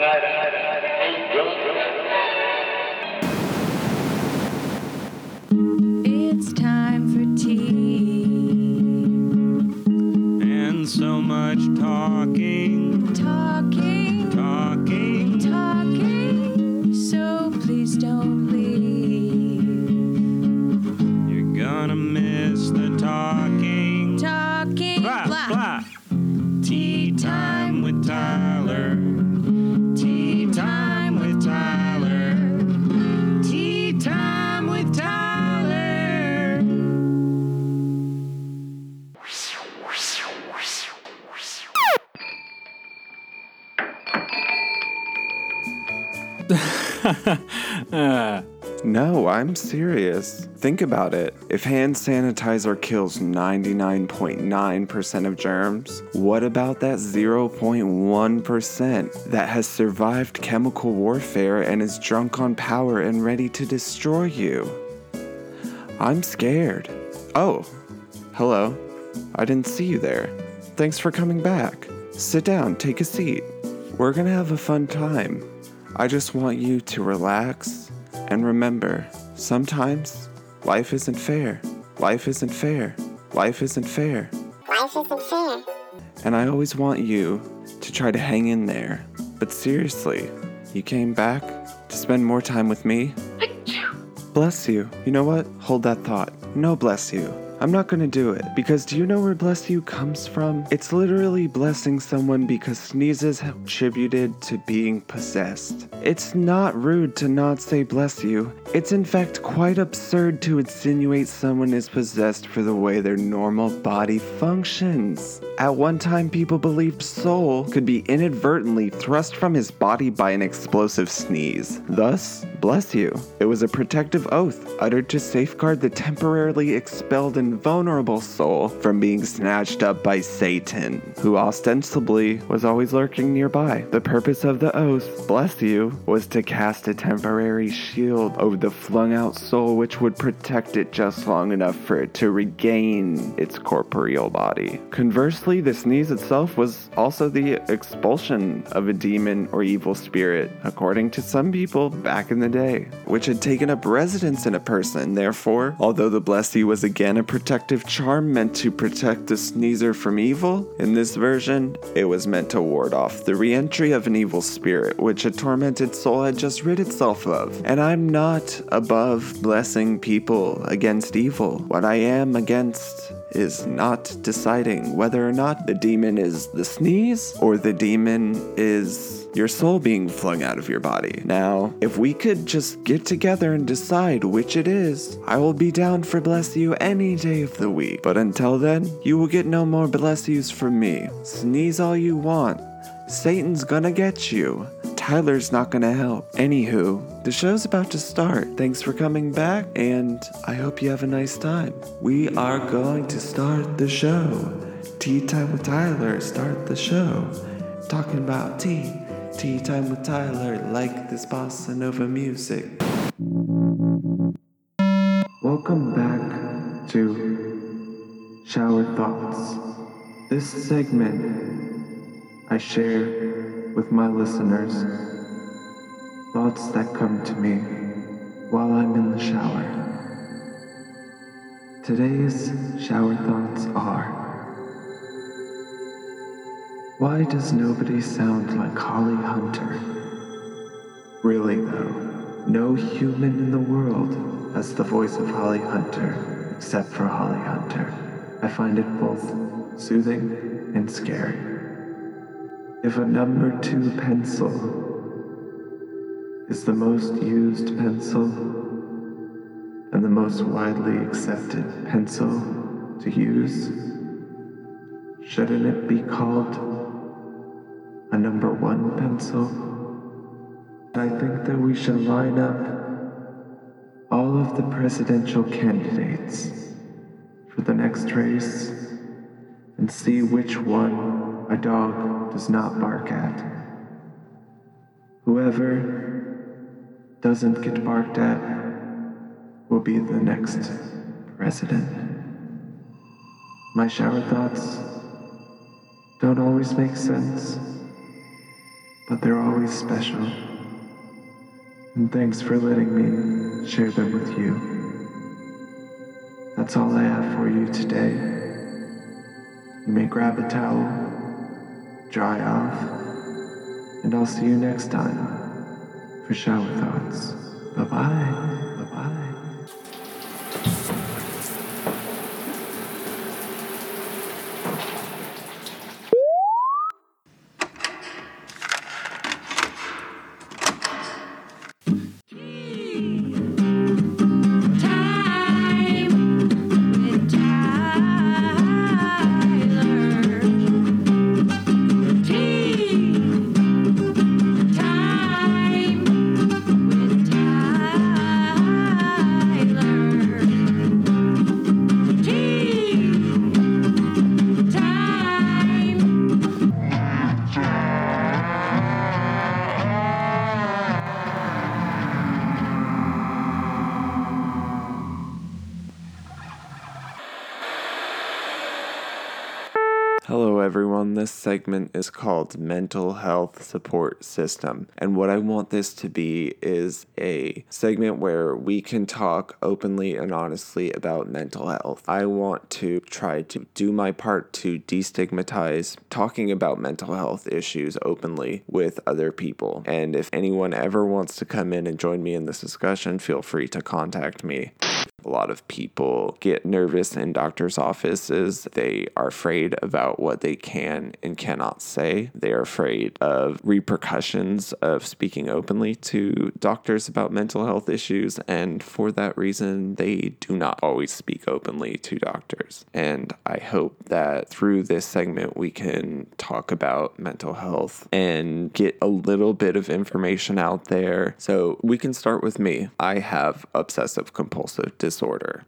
It's I'm serious. Think about it. If hand sanitizer kills 99.9% of germs, what about that 0.1% that has survived chemical warfare and is drunk on power and ready to destroy you? I'm scared. Oh, hello. I didn't see you there. Thanks for coming back. Sit down, take a seat. We're gonna have a fun time. I just want you to relax and remember sometimes life isn't fair. Life isn't fair. Life isn't fair. Life isn't fair. And I always want you to try to hang in there. But seriously, you came back to spend more time with me? Bless you. You know what? Hold that thought. No, bless you. I'm not gonna do it. Because do you know where bless you comes from? It's literally blessing someone because sneezes have attributed to being possessed. It's not rude to not say bless you. It's in fact quite absurd to insinuate someone is possessed for the way their normal body functions. At one time, people believed Soul could be inadvertently thrust from his body by an explosive sneeze. Thus, bless you. It was a protective oath uttered to safeguard the temporarily expelled and vulnerable soul from being snatched up by Satan, who ostensibly was always lurking nearby. The purpose of the oath, bless you, was to cast a temporary shield over the flung out soul which would protect it just long enough for it to regain its corporeal body. Conversely, the sneeze itself was also the expulsion of a demon or evil spirit, according to some people back in the day, which had taken up residence in a person. Therefore, although the bless you was again a protective charm meant to protect the sneezer from evil, in this version, it was meant to ward off the re entry of an evil spirit, which a tormented soul had just rid itself of. And I'm not above blessing people against evil. What I am against is not deciding whether or not the demon is the sneeze or the demon is your soul being flung out of your body. Now, if we could just get together and decide which it is, I will be down for bless you any day of the week. But until then, you will get no more bless yous from me. Sneeze all you want. Satan's gonna get you. Tyler's not gonna help. Anywho, the show's about to start. Thanks for coming back, and I hope you have a nice time. We are going to start the show. Tea Time with Tyler, start the show. Talking about tea. Tea Time with Tyler, like this bossa nova music. Welcome back to Shower Thoughts. This segment I share with my listeners thoughts that come to me while I'm in the shower. Today's shower thoughts are Why does nobody sound like Holly Hunter? Really, though, no human in the world has the voice of Holly Hunter except for Holly Hunter. I find it both soothing and scary. If a number two pencil is the most used pencil and the most widely accepted pencil to use, shouldn't it be called a number one pencil? I think that we should line up all of the presidential candidates for the next race and see which one a dog does not bark at. Whoever doesn't get barked at will be the next president. My shower thoughts don't always make sense, but they're always special. And thanks for letting me share them with you. That's all I have for you today. You may grab a towel, dry off, and I'll see you next time for shower thoughts. Bye bye. Everyone. This segment is called Mental Health Support System. And what I want this to be is a segment where we can talk openly and honestly about mental health. I want to try to do my part to destigmatize talking about mental health issues openly with other people. And if anyone ever wants to come in and join me in this discussion, feel free to contact me. A lot of people get nervous in doctors' offices. They are afraid about what they can and cannot say. They are afraid of repercussions of speaking openly to doctors about mental health issues. And for that reason, they do not always speak openly to doctors. And I hope that through this segment, we can talk about mental health and get a little bit of information out there. So we can start with me. I have obsessive compulsive disorder.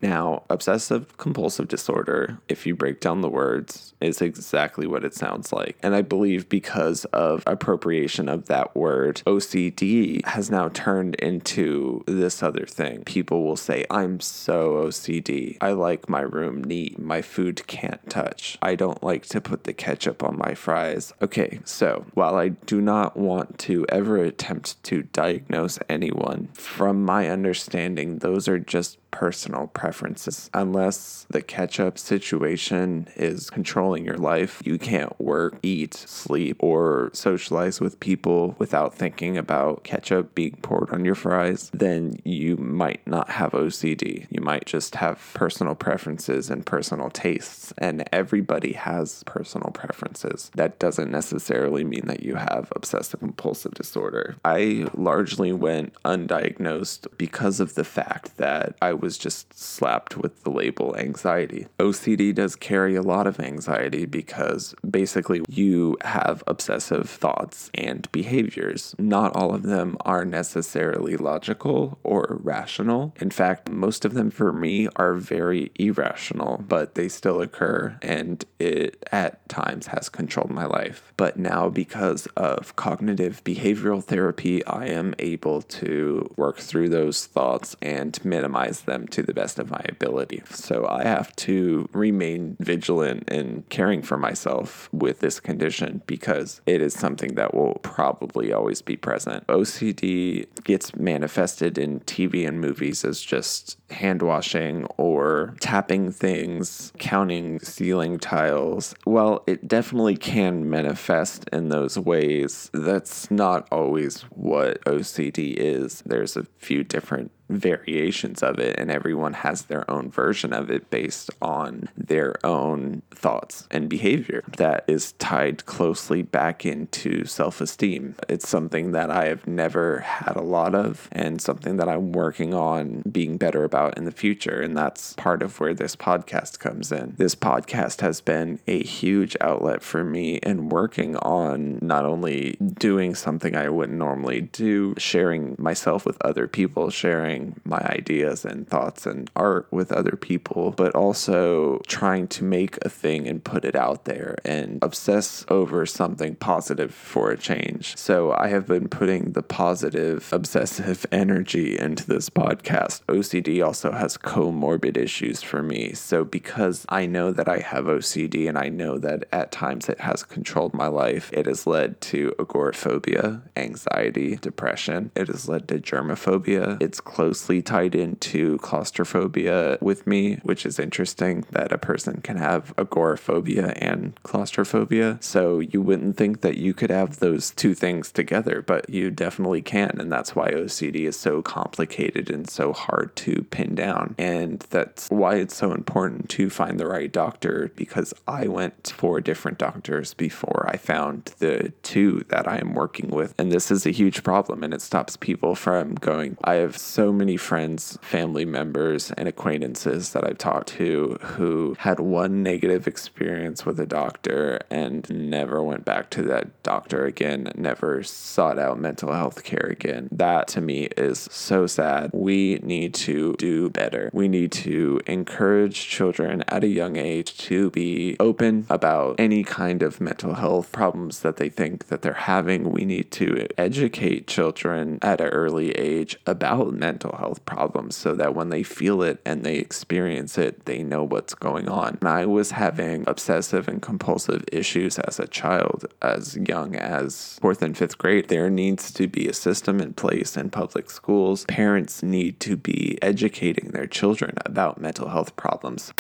Now, obsessive compulsive disorder, if you break down the words, is exactly what it sounds like. And I believe because of appropriation of that word, OCD has now turned into this other thing. People will say, I'm so OCD. I like my room neat. My food can't touch. I don't like to put the ketchup on my fries. Okay, so while I do not want to ever attempt to diagnose anyone, from my understanding, those are just personal preferences. Unless the ketchup situation is controlling your life, you can't work, eat, sleep, or socialize with people without thinking about ketchup being poured on your fries, then you might not have OCD. You might just have personal preferences and personal tastes, and everybody has personal preferences. That doesn't necessarily mean that you have obsessive compulsive disorder. I largely went undiagnosed because of the fact that I was just slapped with the label anxiety. OCD does carry a lot of anxiety because basically you have obsessive thoughts and behaviors. Not all of them are necessarily logical or rational. In fact, most of them for me are very irrational, but they still occur and it at times has controlled my life. But now, because of cognitive behavioral therapy, I am able to work through those thoughts and minimize them to the best of my ability. So I have to remain vigilant in caring for myself with this condition because it is something that will probably always be present. OCD gets manifested in TV and movies as just hand washing or tapping things, counting ceiling tiles. Well, it definitely can manifest in those ways. That's not always what OCD is. There's a few different variations of it, and everyone has their own version of it based on their own thoughts and behavior that is tied closely back into self esteem. It's something that I have never had a lot of, and something that I'm working on being better about in the future. And that's part of where this podcast comes in. This podcast has been a huge outlet for me in working on not only doing something I wouldn't normally do, sharing myself with other people, sharing sharing my ideas and thoughts and art with other people, but also trying to make a thing and put it out there and obsess over something positive for a change. So I have been putting the positive, obsessive energy into this podcast. OCD also has comorbid issues for me. So because I know that I have OCD and I know that at times it has controlled my life, it has led to agoraphobia, anxiety, depression. It has led to germophobia. It's closely tied into claustrophobia with me, which is interesting that a person can have agoraphobia and claustrophobia. So you wouldn't think that you could have those two things together, but you definitely can. And that's why OCD is so complicated and so hard to pin down. And that's why it's so important to find the right doctor because I went for different doctors before I found the two that I am working with. And this is a huge problem and it stops people from going. I have so many friends, family members, and acquaintances that I've talked to who had one negative experience with a doctor and never went back to that doctor again, never sought out mental health care again. That to me is so sad. We need to do better. We need to encourage children at a young age to be open about any kind of mental health problems that they think that they're having. We need to educate children at an early age about mental health problems so that when they feel it and they experience it, they know what's going on. And I was having obsessive and compulsive issues as a child, as young as fourth and fifth grade. There needs to be a system in place in public schools. Parents need to be educating their children about mental health problems.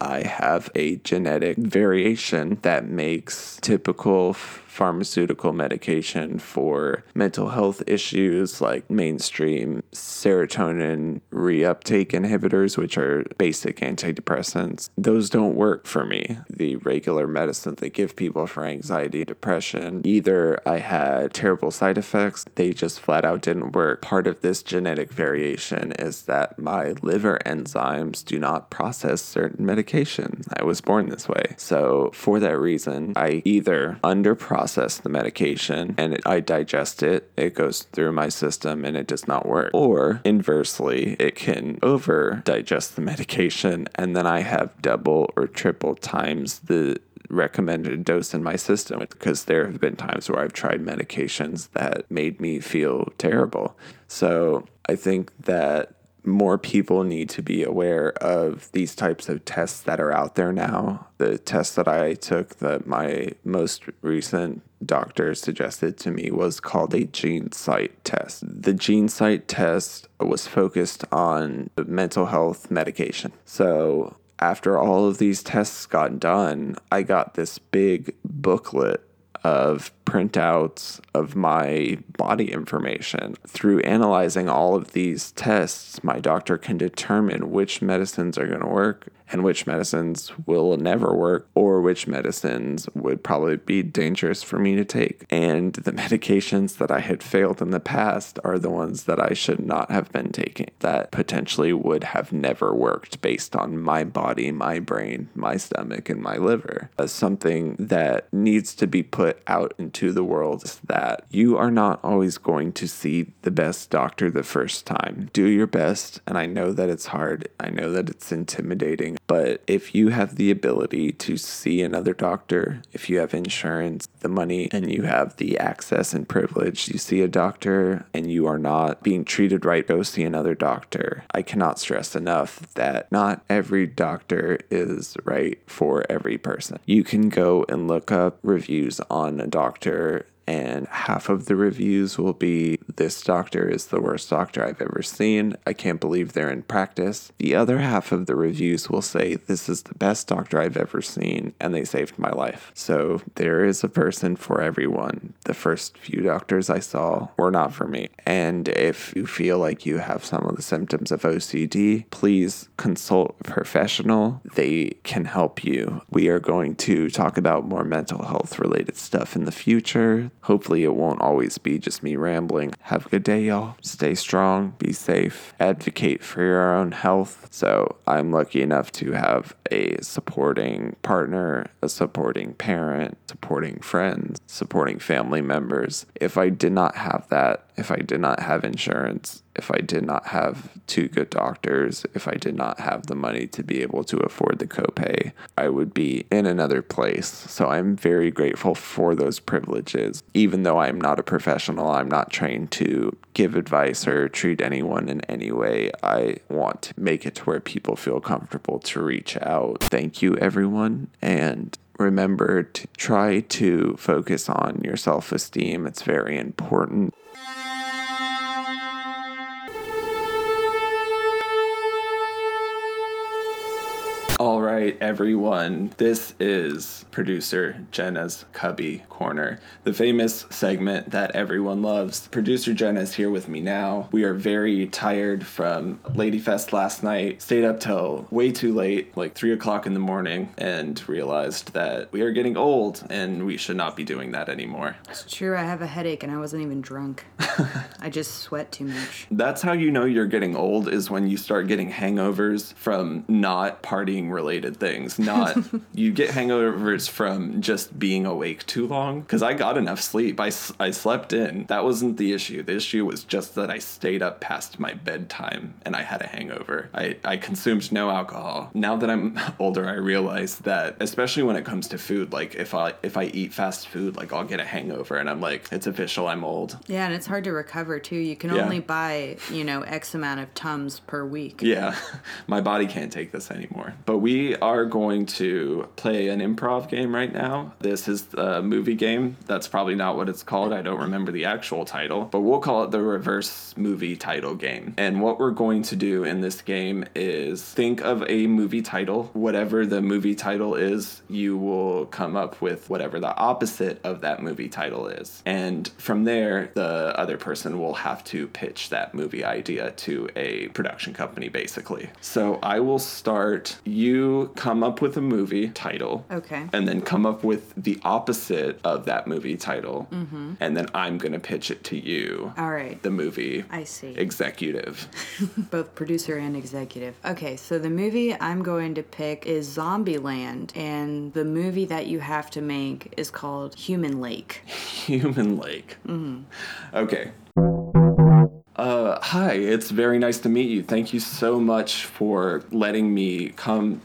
I have a genetic variation that makes typical pharmaceutical medication for mental health issues like mainstream serotonin reuptake inhibitors, which are basic antidepressants. Those don't work for me. The regular medicine they give people for anxiety, depression, either I had terrible side effects, they just flat out didn't work. Part of this genetic variation is that my liver enzymes do not process certain medication. I was born this way. So, for that reason, I either underprocess the medication and it, I digest it, it goes through my system and it does not work. Or inversely, it can over digest the medication and then I have double or triple times the recommended dose in my system because there have been times where I've tried medications that made me feel terrible. So I think that more people need to be aware of these types of tests that are out there now. The test that I took that my most recent doctor suggested to me was called a GeneSight test. The GeneSight test was focused on mental health medication. So after all of these tests got done, I got this big booklet of printouts of my body information. Through analyzing all of these tests, my doctor can determine which medicines are going to work and which medicines will never work or which medicines would probably be dangerous for me to take. And the medications that I had failed in the past are the ones that I should not have been taking that potentially would have never worked based on my body, my brain, my stomach, and my liver. As something that needs to be put out into the world that you are not always going to see the best doctor the first time. Do your best, and I know that it's hard. I know that it's intimidating, but if you have the ability to see another doctor, if you have insurance, the money, and you have the access and privilege, you see a doctor and you are not being treated right, go see another doctor. I cannot stress enough that not every doctor is right for every person. You can go and look up reviews on a doctor and half of the reviews will be this doctor is the worst doctor I've ever seen. I can't believe they're in practice. The other half of the reviews will say this is the best doctor I've ever seen and they saved my life. So there is a person for everyone. The first few doctors I saw were not for me. And if you feel like you have some of the symptoms of OCD, please consult a professional. They can help you. We are going to talk about more mental health related stuff in the future. Hopefully, it won't always be just me rambling. Have a good day, y'all. Stay strong, be safe, advocate for your own health. So, I'm lucky enough to have a supporting partner, a supporting parent, supporting friends, supporting family members. If I did not have that, if I did not have insurance, if I did not have two good doctors, if I did not have the money to be able to afford the copay, I would be in another place. So I'm very grateful for those privileges. Even though I'm not a professional, I'm not trained to give advice or treat anyone in any way. I want to make it to where people feel comfortable to reach out. Thank you, everyone. And remember to try to focus on your self esteem. It's very important. All right, everyone. This is producer Jenna's Cubby Corner, the famous segment that everyone loves. Producer Jenna is here with me now. We are very tired from Ladyfest last night. Stayed up till way too late, like three o'clock in the morning, and realized that we are getting old and we should not be doing that anymore. It's true, I have a headache and I wasn't even drunk. I just sweat too much. That's how you know you're getting old is when you start getting hangovers from not partying related things. Not you get hangovers from just being awake too long cuz I got enough sleep. I, I slept in. That wasn't the issue. The issue was just that I stayed up past my bedtime and I had a hangover. I I consumed no alcohol. Now that I'm older, I realize that especially when it comes to food, like if I if I eat fast food, like I'll get a hangover and I'm like it's official, I'm old. Yeah, and it's hard to recover too. You can Yeah. only buy, you know, X amount of Tums per week. Yeah, my body can't take this anymore. But we are going to play an improv game right now. This is a movie game. That's probably not what it's called. I don't remember the actual title, but we'll call it the reverse movie title game. And what we're going to do in this game is think of a movie title. Whatever the movie title is, you will come up with whatever the opposite of that movie title is. And from there, the other person will have to pitch that movie idea to a production company, basically. So I will start. You come up with a movie title. Okay. And then come up with the opposite of that movie title. Mm-hmm. And then I'm going to pitch it to you, All right. the movie I see. executive. Both producer and executive. Okay, so the movie I'm going to pick is Zombieland, and the movie that you have to make is called Human Lake. Human Lake. Mm-hmm. Okay. Uh, hi, it's very nice to meet you. Thank you so much for letting me come.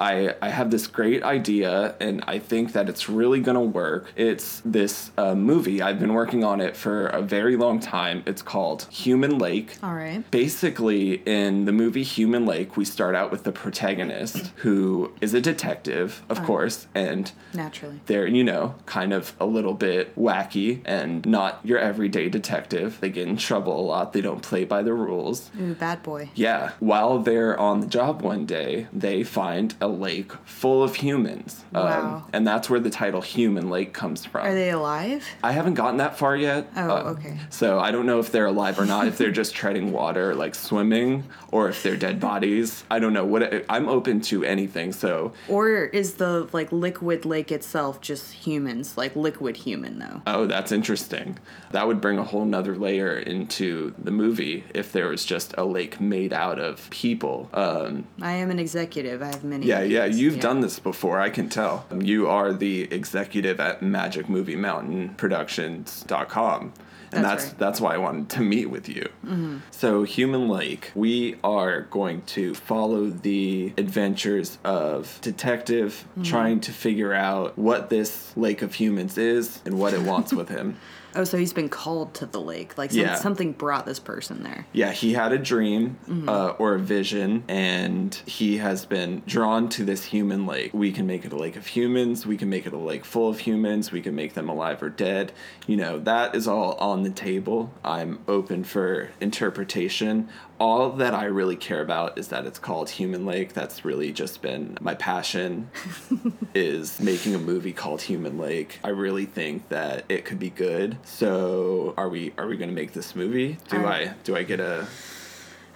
I, I have this great idea, and I think that it's really gonna work. It's this uh, movie. I've been working on it for a very long time. It's called Human Lake. All right. Basically, in the movie Human Lake, we start out with the protagonist, who is a detective, of course, and Naturally. they're, you know, kind of a little bit wacky and not your everyday detective. They get in trouble a lot, they don't play by the rules. Ooh, bad boy. Yeah, while they're on the job one day, they find a lake full of humans. Um, and that's where the title Human Lake comes from. Are they alive? I haven't gotten that far yet. Oh, uh, okay. So I don't know if they're alive or not, if they're just treading water, like swimming, or if they're dead bodies. I don't know. What I'm open to anything. So Or is the like liquid lake itself just humans, like liquid human though? Oh, that's interesting. That would bring a whole nother layer into the movie if there was just a lake made out of people. Um, I am an executive. I have many. yeah, yeah, ideas. you've Yeah. done this before, I can tell. You are the executive at Magic Movie Mountain Productions.com. And That's that's right. that's why I wanted to meet with you. Mm-hmm. So, Human Lake, we are going to follow the adventures of detective mm-hmm. trying to figure out what this lake of humans is and what it wants with him. Oh, so he's been called to the lake. Like some, Yeah. something brought this person there. Yeah, he had a dream Mm-hmm. uh, or a vision, and he has been drawn to this human lake. We can make it a lake of humans. We can make it a lake full of humans. We can make them alive or dead. You know, that is all on the table. I'm open for interpretation. All that I really care about is that it's called Human Lake. That's really just been my passion is making a movie called Human Lake. I really think that it could be good. So, are we are we going to make this movie? Do I do I get a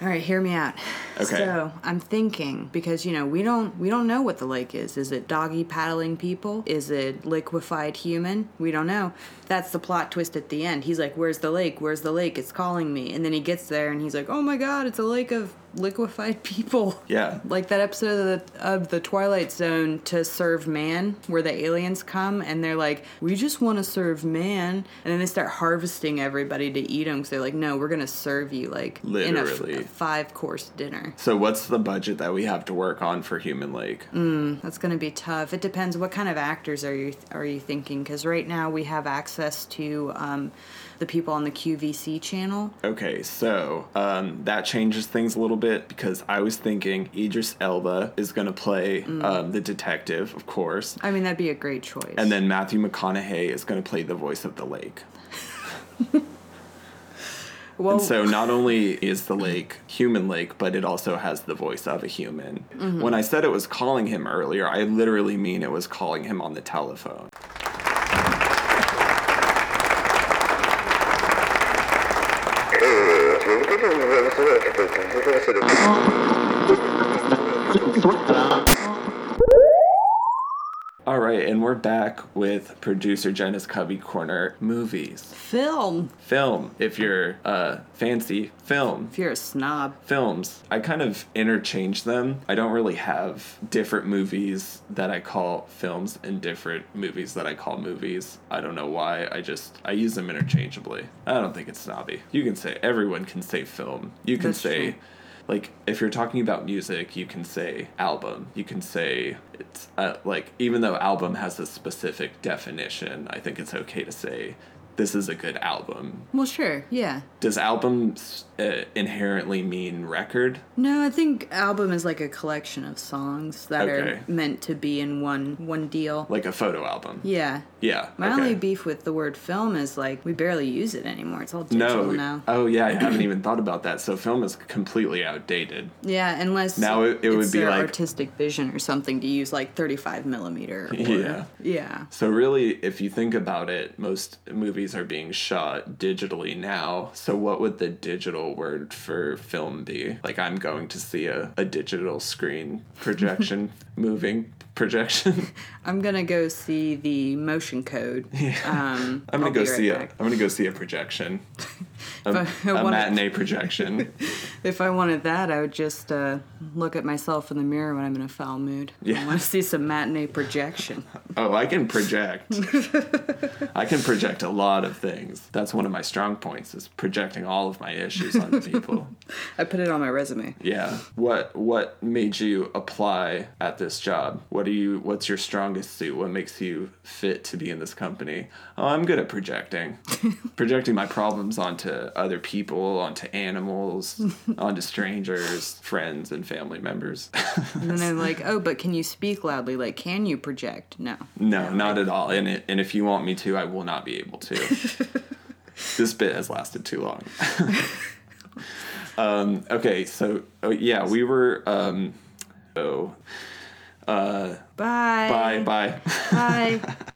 All right, hear me out. Okay. So I'm thinking because you know we don't we don't know what the lake is. Is it doggy paddling people? Is it liquefied human? We don't know. That's the plot twist at the end. He's like, "Where's the lake? Where's the lake? It's calling me." And then he gets there and he's like, "Oh my God, it's a lake of liquefied people. Yeah. Like that episode of the, of the Twilight Zone to serve man, where the aliens come and they're like, "We just want to serve man," and then they start harvesting everybody to eat them because they're like, "No, we're gonna serve you like in a f- Literally. a five course dinner." So what's the budget that we have to work on for Human Lake? That's gonna be tough. It depends. What kind of actors are you are you thinking? Because right now we have access to um, the people on the QVC channel. Okay, so um, that changes things a little bit because I was thinking Idris Elba is going to play Mm. um, the detective, of course, I mean, that'd be a great choice. and then Matthew McConaughey is going to play the voice of the lake. well, And so not only is the lake human lake, but it also has the voice of a human. Mm-hmm. When I said it was calling him earlier, I literally mean it was calling him on the telephone. All right, and we're back with producer Jenna's Cubby Corner movies. film. Film, if you're uh, fancy, film. If you're a snob, films. I kind of interchange them. I don't really have different movies that I call films and different movies that I call movies. I don't know why. I just I use them interchangeably. I don't think it's snobby. You can say everyone can say film. You can That's say true. Like if you're talking about music, you can say album. You can say it's uh, like even though album has a specific definition, I think it's okay to say this is a good album. well, sure, yeah. Does album uh, inherently mean record? No, I think album is like a collection of songs that Okay. are meant to be in one one deal. Like a photo album? Yeah. Yeah. My okay. only beef with the word film is like we barely use it anymore. It's all digital no. now. Oh yeah, I haven't even thought about that. So film is completely outdated. Yeah, unless Now it- it would it's be like- artistic vision or something to use like 35 millimeter. Or, Yeah. Yeah. So really, if you think about it, most movies are being shot digitally now. So what would the digital word for film be? Like I'm going to see a, a digital screen projection moving projection. I'm gonna go see the motion code. Um, I'm gonna I'll go right see a back. I'm gonna go see a projection. A, a wanted- matinee projection. If I wanted that, I would just uh, look at myself in the mirror when I'm in a foul mood. Yeah. I want to see some matinee projection. Oh, I can project. I can project a lot of things. That's one of my strong points is projecting all of my issues onto people. I put it on my resume. Yeah. What what made you apply at this job? What do you what's your strongest suit? What makes you fit to be in this company? Oh, I'm good at projecting. projecting my problems onto other people, onto animals, onto strangers, friends and family members. And then they're like, oh, but can you speak loudly? Like, can you project? No. No, not at all. And it, and if you want me to, I will not be able to. this bit has lasted too long. um, okay, so oh, yeah, we were. Um, oh, Bye. bye, bye. Bye.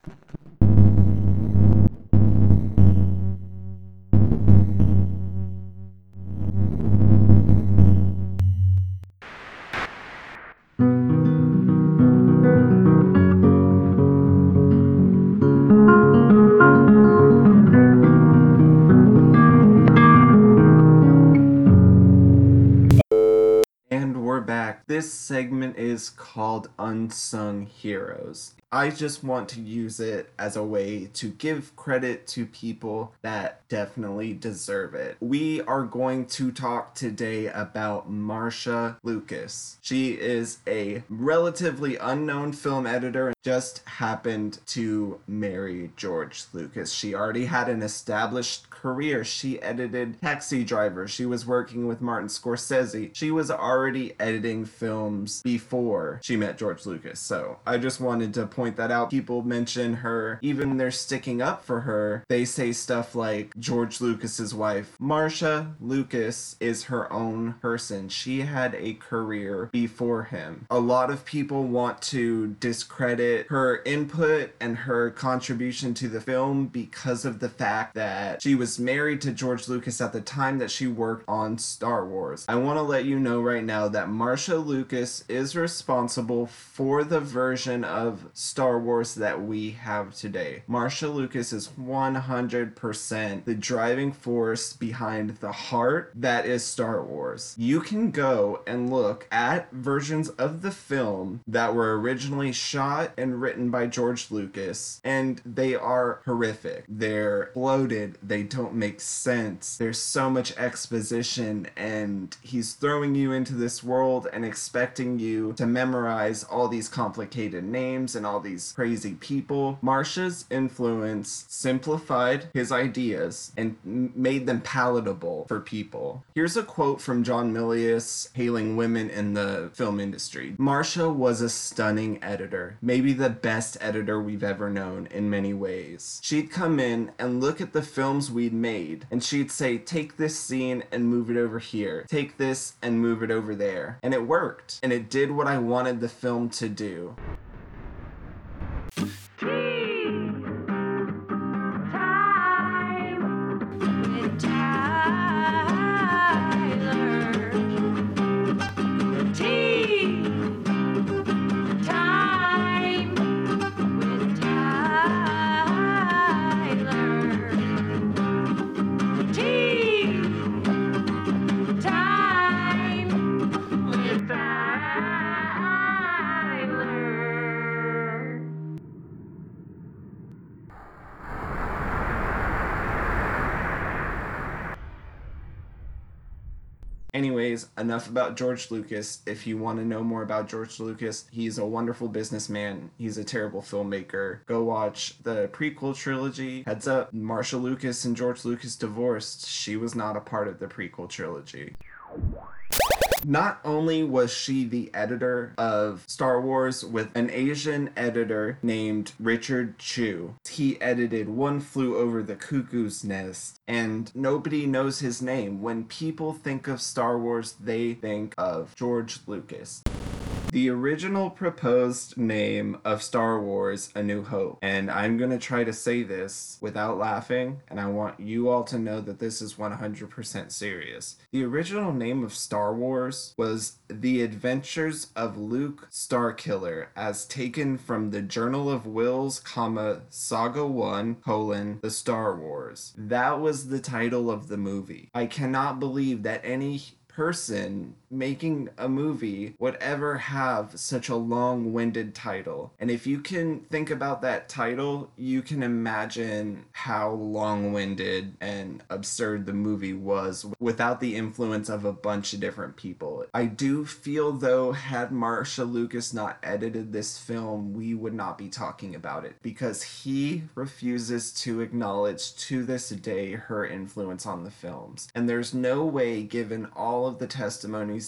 call called Unsung Heroes. I just want to use it as a way to give credit to people that definitely deserve it. We are going to talk today about Marcia Lucas. She is a relatively unknown film editor and just happened to marry George Lucas. She already had an established career. She edited Taxi Driver. She was working with Martin Scorsese. She was already editing films before she met George Lucas. So I just wanted to point that out. People mention her, even when they're sticking up for her, they say stuff like George Lucas's wife. Marcia Lucas is her own person. She had a career before him. A lot of people want to discredit her input and her contribution to the film because of the fact that she was married to George Lucas at the time that she worked on Star Wars. I want to let you know right now that Marcia Lucas is responsible for the version of Star Wars that we have today. Marcia Lucas is 100% the driving force behind the heart that is Star Wars. You can go and look at versions of the film that were originally shot and written by George Lucas, and they are horrific. They're bloated, they don't make sense. There's so much exposition, and he's throwing you into this world and expecting you to memorize all these complicated names and all these crazy people. Marcia's influence simplified his ideas and made them palatable for people. Here's a quote from John Milius hailing women in the film industry. Marcia was a stunning editor, maybe the best editor we've ever known in many ways. She'd come in and look at the films we'd made, and she'd say, Take this scene and move it over here, take this and move it over there. And it worked, and it did what I wanted the film to do. Anyways, enough about George Lucas. If you want to know more about George Lucas, he's a wonderful businessman. He's a terrible filmmaker. Go watch the prequel trilogy. Heads up, Marcia Lucas and George Lucas divorced. She was not a part of the prequel trilogy. Not only was she the editor of Star Wars with an Asian editor named Richard Chew, he edited One Flew Over the Cuckoo's Nest, and nobody knows his name. When people think of Star Wars, they think of George Lucas. The original proposed name of Star Wars A New Hope, and I'm going to try to say this without laughing, and I want you all to know that this is 100% serious. The original name of Star Wars was The Adventures of Luke Starkiller, as taken from the Journal of Whills, comma, Saga 1, colon, The Star Wars. That was the title of the movie. I cannot believe that any person making a movie would ever have such a long winded title. And if you can think about that title, you can imagine how long winded and absurd the movie was without the influence of a bunch of different people. I do feel, though, had Marcia Lucas not edited this film, we would not be talking about it because he refuses to acknowledge to this day her influence on the films. And there's no way, given all of the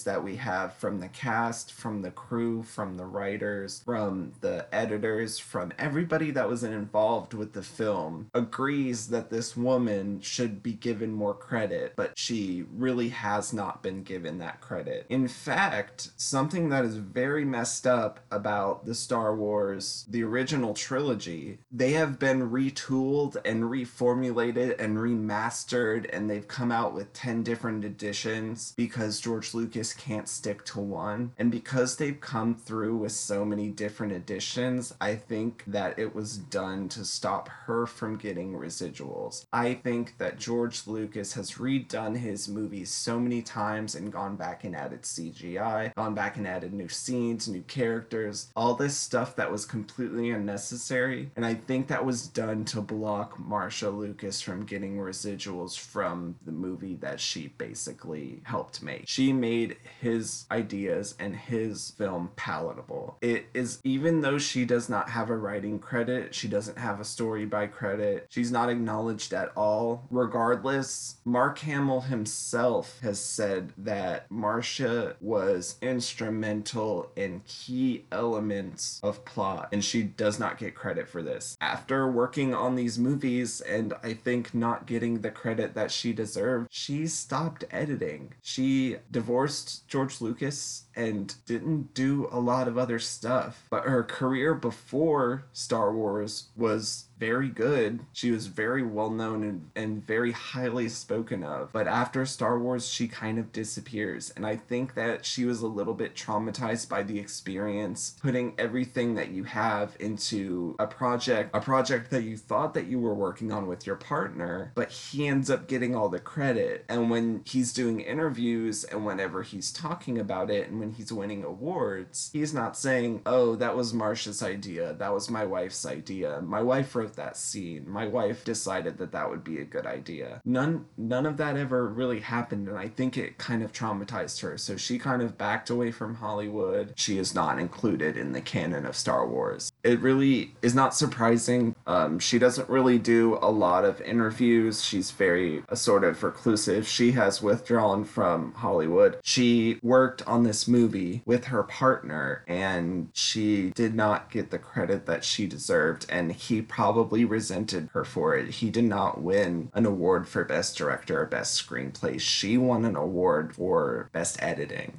that we have from the cast, from the crew, from the writers, from the editors, from everybody that was involved with the film, agrees that this woman should be given more credit, but she really has not been given that credit. In fact, something that is very messed up about the Star Wars, the original trilogy, they have been retooled and reformulated and remastered, and they've come out with 10 different editions because George Lucas can't stick to one. And because they've come through with so many different editions, I think that it was done to stop her from getting residuals. I think that George Lucas has redone his movies so many times and gone back and added CGI, gone back and added new scenes, new characters, all this stuff that was completely unnecessary. And I think that was done to block Marcia Lucas from getting residuals from the movie that she basically helped make. She made his ideas and his film palatable. It is, even though she does not have a writing credit, she doesn't have a story by credit, she's not acknowledged at all. Regardless, Mark Hamill himself has said that Marcia was instrumental in key elements of plot, and she does not get credit for this. After working on these movies, and I think not getting the credit that she deserved, she stopped editing. She divorced George Lucas and didn't do a lot of other stuff. But her career before Star Wars was very good. She was very well known and, and very highly spoken of. But after Star Wars, she kind of disappears. And I think that she was a little bit traumatized by the experience, putting everything that you have into a project, a project that you thought that you were working on with your partner, but he ends up getting all the credit. And when he's doing interviews and whenever he's talking about it and when he's winning awards, he's not saying, oh, that was Marcia's idea. That was my wife's idea. My wife wrote that scene. My wife decided that that would be a good idea. None, none of that ever really happened. And I think it kind of traumatized her. So she kind of backed away from Hollywood. She is not included in the canon of Star Wars. It really is not surprising. Um, she doesn't really do a lot of interviews. She's very a sort of reclusive. She has withdrawn from Hollywood. She worked on this movie with her partner and she did not get the credit that she deserved and he probably resented her for it. He did not win an award for best director or best screenplay. She won an award for best editing.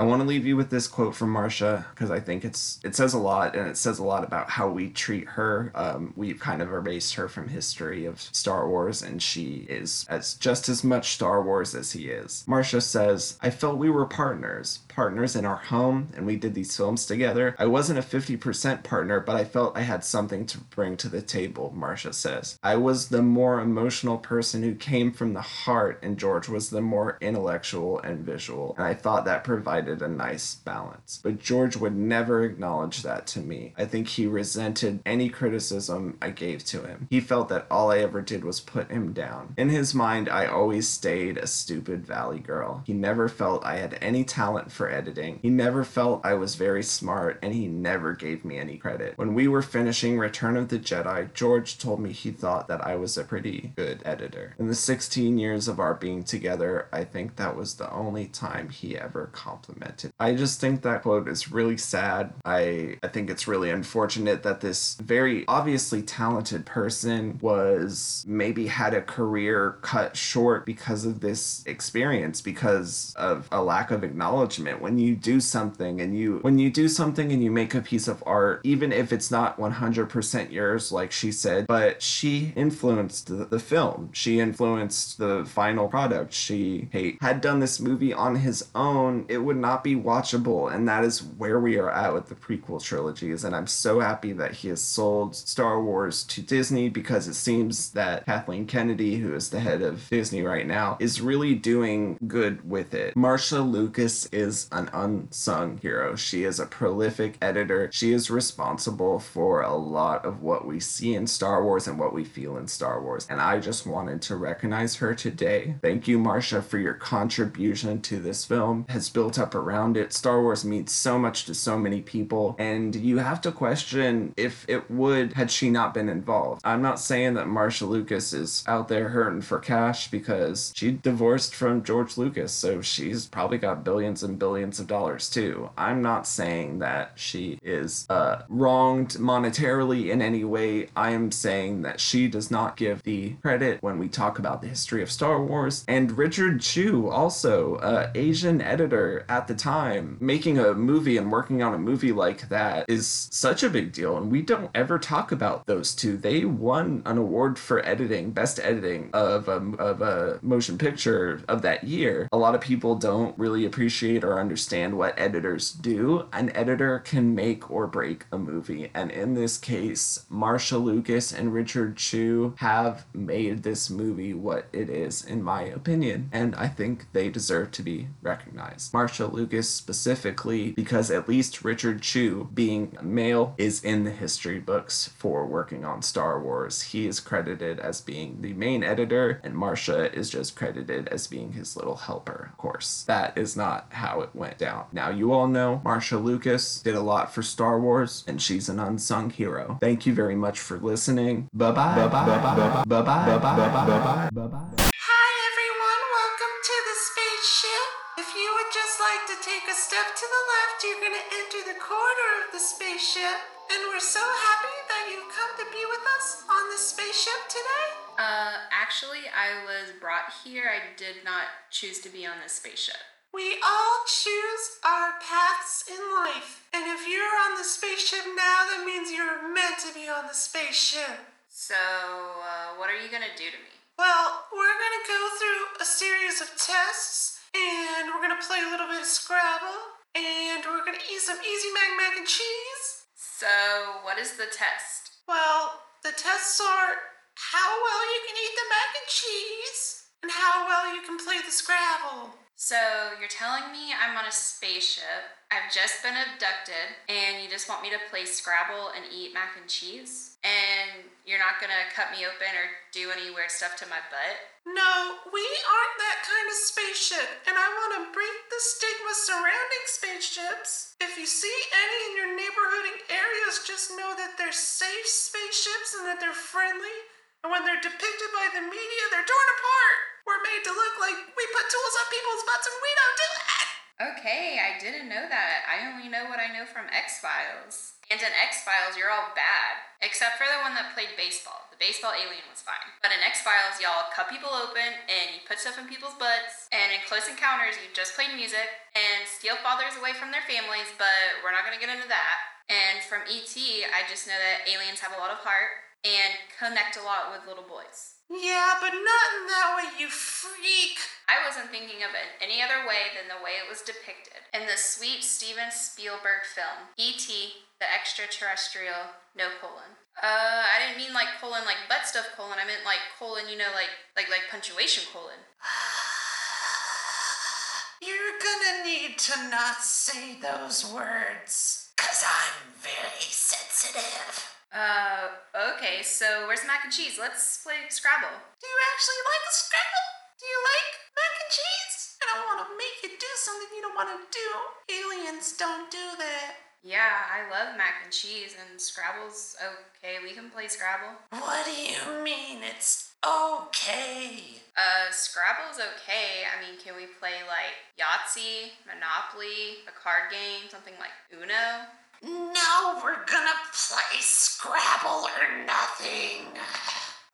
I want to leave you with this quote from Marcia because I think it's it says a lot and it says a lot about how we treat her. Um, we've kind of erased her from history of Star Wars, and she is as just as much Star Wars as he is. Marcia says, "I felt we were partners, partners in our home, and we did these films together. I wasn't a fifty percent partner, but I felt I had something to bring to the table." Marcia says, "I was the more emotional person who came from the heart, and George was the more intellectual and visual, and I thought that provided." a nice balance. But George would never acknowledge that to me. I think he resented any criticism I gave to him. He felt that all I ever did was put him down. In his mind, I always stayed a stupid valley girl. He never felt I had any talent for editing. He never felt I was very smart, and he never gave me any credit. When we were finishing Return of the Jedi, George told me he thought that I was a pretty good editor. In the 16 years of our being together, I think that was the only time he ever complimented. I just think that quote is really sad. I I think it's really unfortunate that this very obviously talented person was maybe had a career cut short because of this experience because of a lack of acknowledgement when you do something and you when you do something and you make a piece of art even if it's not 100% yours like she said but she influenced the, the film. She influenced the final product. She had done this movie on his own it would not be watchable. And that is where we are at with the prequel trilogies. And i'm so happy that he has sold star wars to disney because it seems that kathleen kennedy who is the head of disney right now is really doing good with it. Marcia lucas is an unsung hero. She is a prolific editor. She is responsible for a lot of what we see in star wars and what we feel in star wars. And i just wanted to recognize her today. Thank you marcia for your contribution to this film. Has built up around it. Star wars means so much to so many people. And you have to question if it would had she not been involved. I'm not saying that marcia lucas is out there hurting for cash because she divorced from george lucas. So she's probably got billions and billions of dollars too. I'm not saying that she is uh, wronged monetarily in any way. I am saying that she does not give the credit when we talk about the history of star wars. And richard chew also uh, asian editor at the time making a movie and working on a movie like that is such a big deal. And we don't ever talk about those two. They won an award for editing best editing of a, of a motion picture of that year. A lot of people don't really appreciate or understand what editors do. An editor can make or break a movie. And in this case marcia lucas and richard chew have made this movie what it is in my opinion. And i think they deserve to be recognized. Marcia lucas specifically because at least richard chew being male is in the history books for working on star wars. He is credited as being the main editor and marcia is just credited as being his little helper of course. That is not how it went down. Now, you all know Marcia Lucas did a lot for Star Wars, and she's an unsung hero. Thank you very much for listening. Bye bye. Bye bye. Bye bye. Bye bye. Bye bye. Bye bye. Hi, everyone. Welcome to the spaceship. If you would just like to take a step to the left, you're going to enter the corridor of the spaceship. And we're so happy that you've come to be with us on the spaceship today. Uh, actually, I was brought here. I did not choose to be on this spaceship. We all choose our paths in life. And if you're on the spaceship now, that means you're meant to be on the spaceship. So, uh, what are you gonna do to me? Well, we're gonna go through a series of tests, and we're gonna play a little bit of Scrabble, and we're gonna eat some Easy Mac mac and cheese. So, what is the test? Well, the tests are how well you can eat the mac and cheese, and how well you can play the Scrabble. So, you're telling me I'm on a spaceship, I've just been abducted, and you just want me to play Scrabble and eat mac and cheese? And you're not gonna cut me open or do any weird stuff to my butt? No, we aren't that kind of spaceship, and I want to break the stigma surrounding spaceships. If you see any in your neighborhood areas, just know that they're safe spaceships and that they're friendly. And when they're depicted by the media, they're torn apart. We're made to look like we put tools up people's butts, and we don't do that. Okay, I didn't know that. I only know what I know from X Files. And in X Files, you're all bad. Except for the one that played baseball. The baseball alien was fine. But in X Files, y'all cut people open and you put stuff in people's butts. And in Close Encounters, you just played music and steal fathers away from their families, but we're not gonna get into that. And from ET, I just know that aliens have a lot of heart and connect a lot with little boys. Yeah, but not in that way, you freak. I wasn't thinking of it any other way than the way it was depicted in the sweet Steven Spielberg film, E.T., the extraterrestrial, no colon. Uh, I didn't mean like colon like butt stuff colon. I meant like colon, you know, like like like punctuation colon. You're gonna need to not say those words, cause I'm very sensitive. Uh, okay. So where's the mac and cheese? Let's play Scrabble. Do you actually like Scrabble? Do you like mac and cheese? I don't want to make you do something you don't want to do. Aliens don't do that. Yeah, I love mac and cheese, and Scrabble's okay. We can play Scrabble. What do you mean it's okay? Uh, Scrabble's okay. I mean, can we play like Yahtzee, Monopoly, a card game, something like Uno? No, we're gonna play Scrabble or nothing.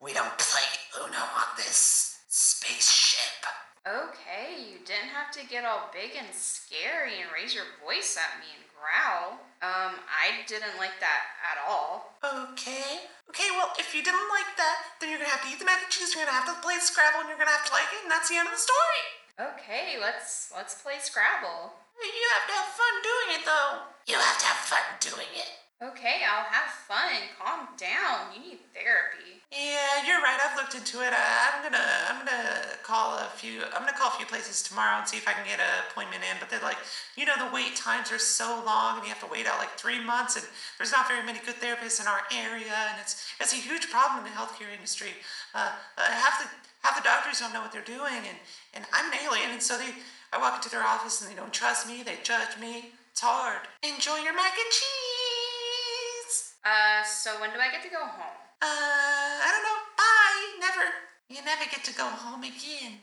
We don't play Uno on this spaceship. Okay, you didn't have to get all big and scary and raise your voice at me and growl. Um, I didn't like that at all. Okay. Okay, well, if you didn't like that, then you're gonna have to eat the mac and cheese, you're gonna have to play Scrabble, and you're gonna have to like it, and that's the end of the story. Okay, let's let's play Scrabble. You have to have fun doing it, though. You have to have fun doing it. Okay, I'll have fun. Calm down. You need therapy. Yeah, you're right. I've looked into it. Uh, I'm gonna, I'm gonna call a few. I'm gonna call a few places tomorrow and see if I can get an appointment in. But they're like, you know, the wait times are so long, and you have to wait out like three months, and there's not very many good therapists in our area, and it's it's a huge problem in the healthcare industry. Uh, uh, half the half the doctors don't know what they're doing, and and I'm an alien, and so they. I walk into their office and they don't trust me. They judge me. It's hard. Enjoy your mac and cheese. Uh, so when do I get to go home? Uh, I don't know. Bye. Never. You never get to go home again.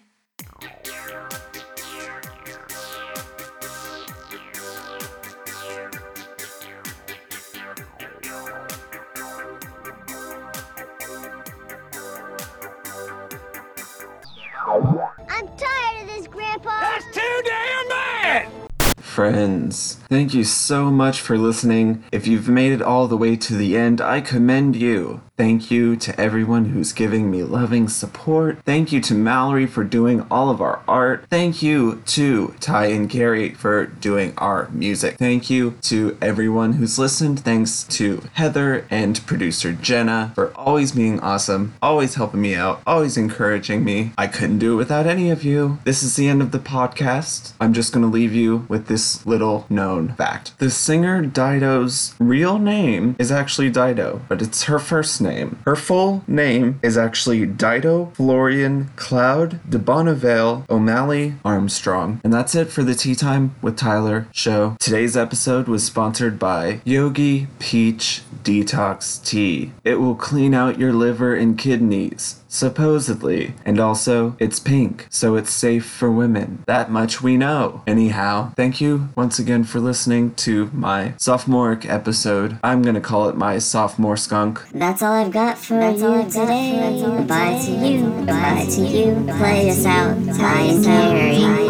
Friends, thank you so much for listening. If you've made it all the way to the end, I commend you. Thank you to everyone who's giving me loving support. Thank you to Mallory for doing all of our art. Thank you to Ty and Gary for doing our music. Thank you to everyone who's listened. Thanks to Heather and producer Jenna for always being awesome, always helping me out, always encouraging me. I couldn't do it without any of you. This is the end of the podcast. I'm just going to leave you with this little known fact. The singer Dido's real name is actually Dido, but it's her first name. Her full name is actually Dido Florian Cloud de Bounevialle O'Malley Armstrong. And that's it for the Tea Time with Tyler show. Today's episode was sponsored by Yogi Peach Detox Tea. It will clean out your liver and kidneys. Supposedly. And also, it's pink, so it's safe for women. That much we know. Anyhow, thank you once again for listening to my sophomoric episode. I'm gonna call it my sophomore skunk. That's all I've got for you all today. Bye to you. Bye to you. Play us out, Ty and Gary.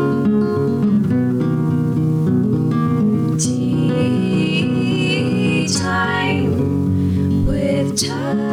Time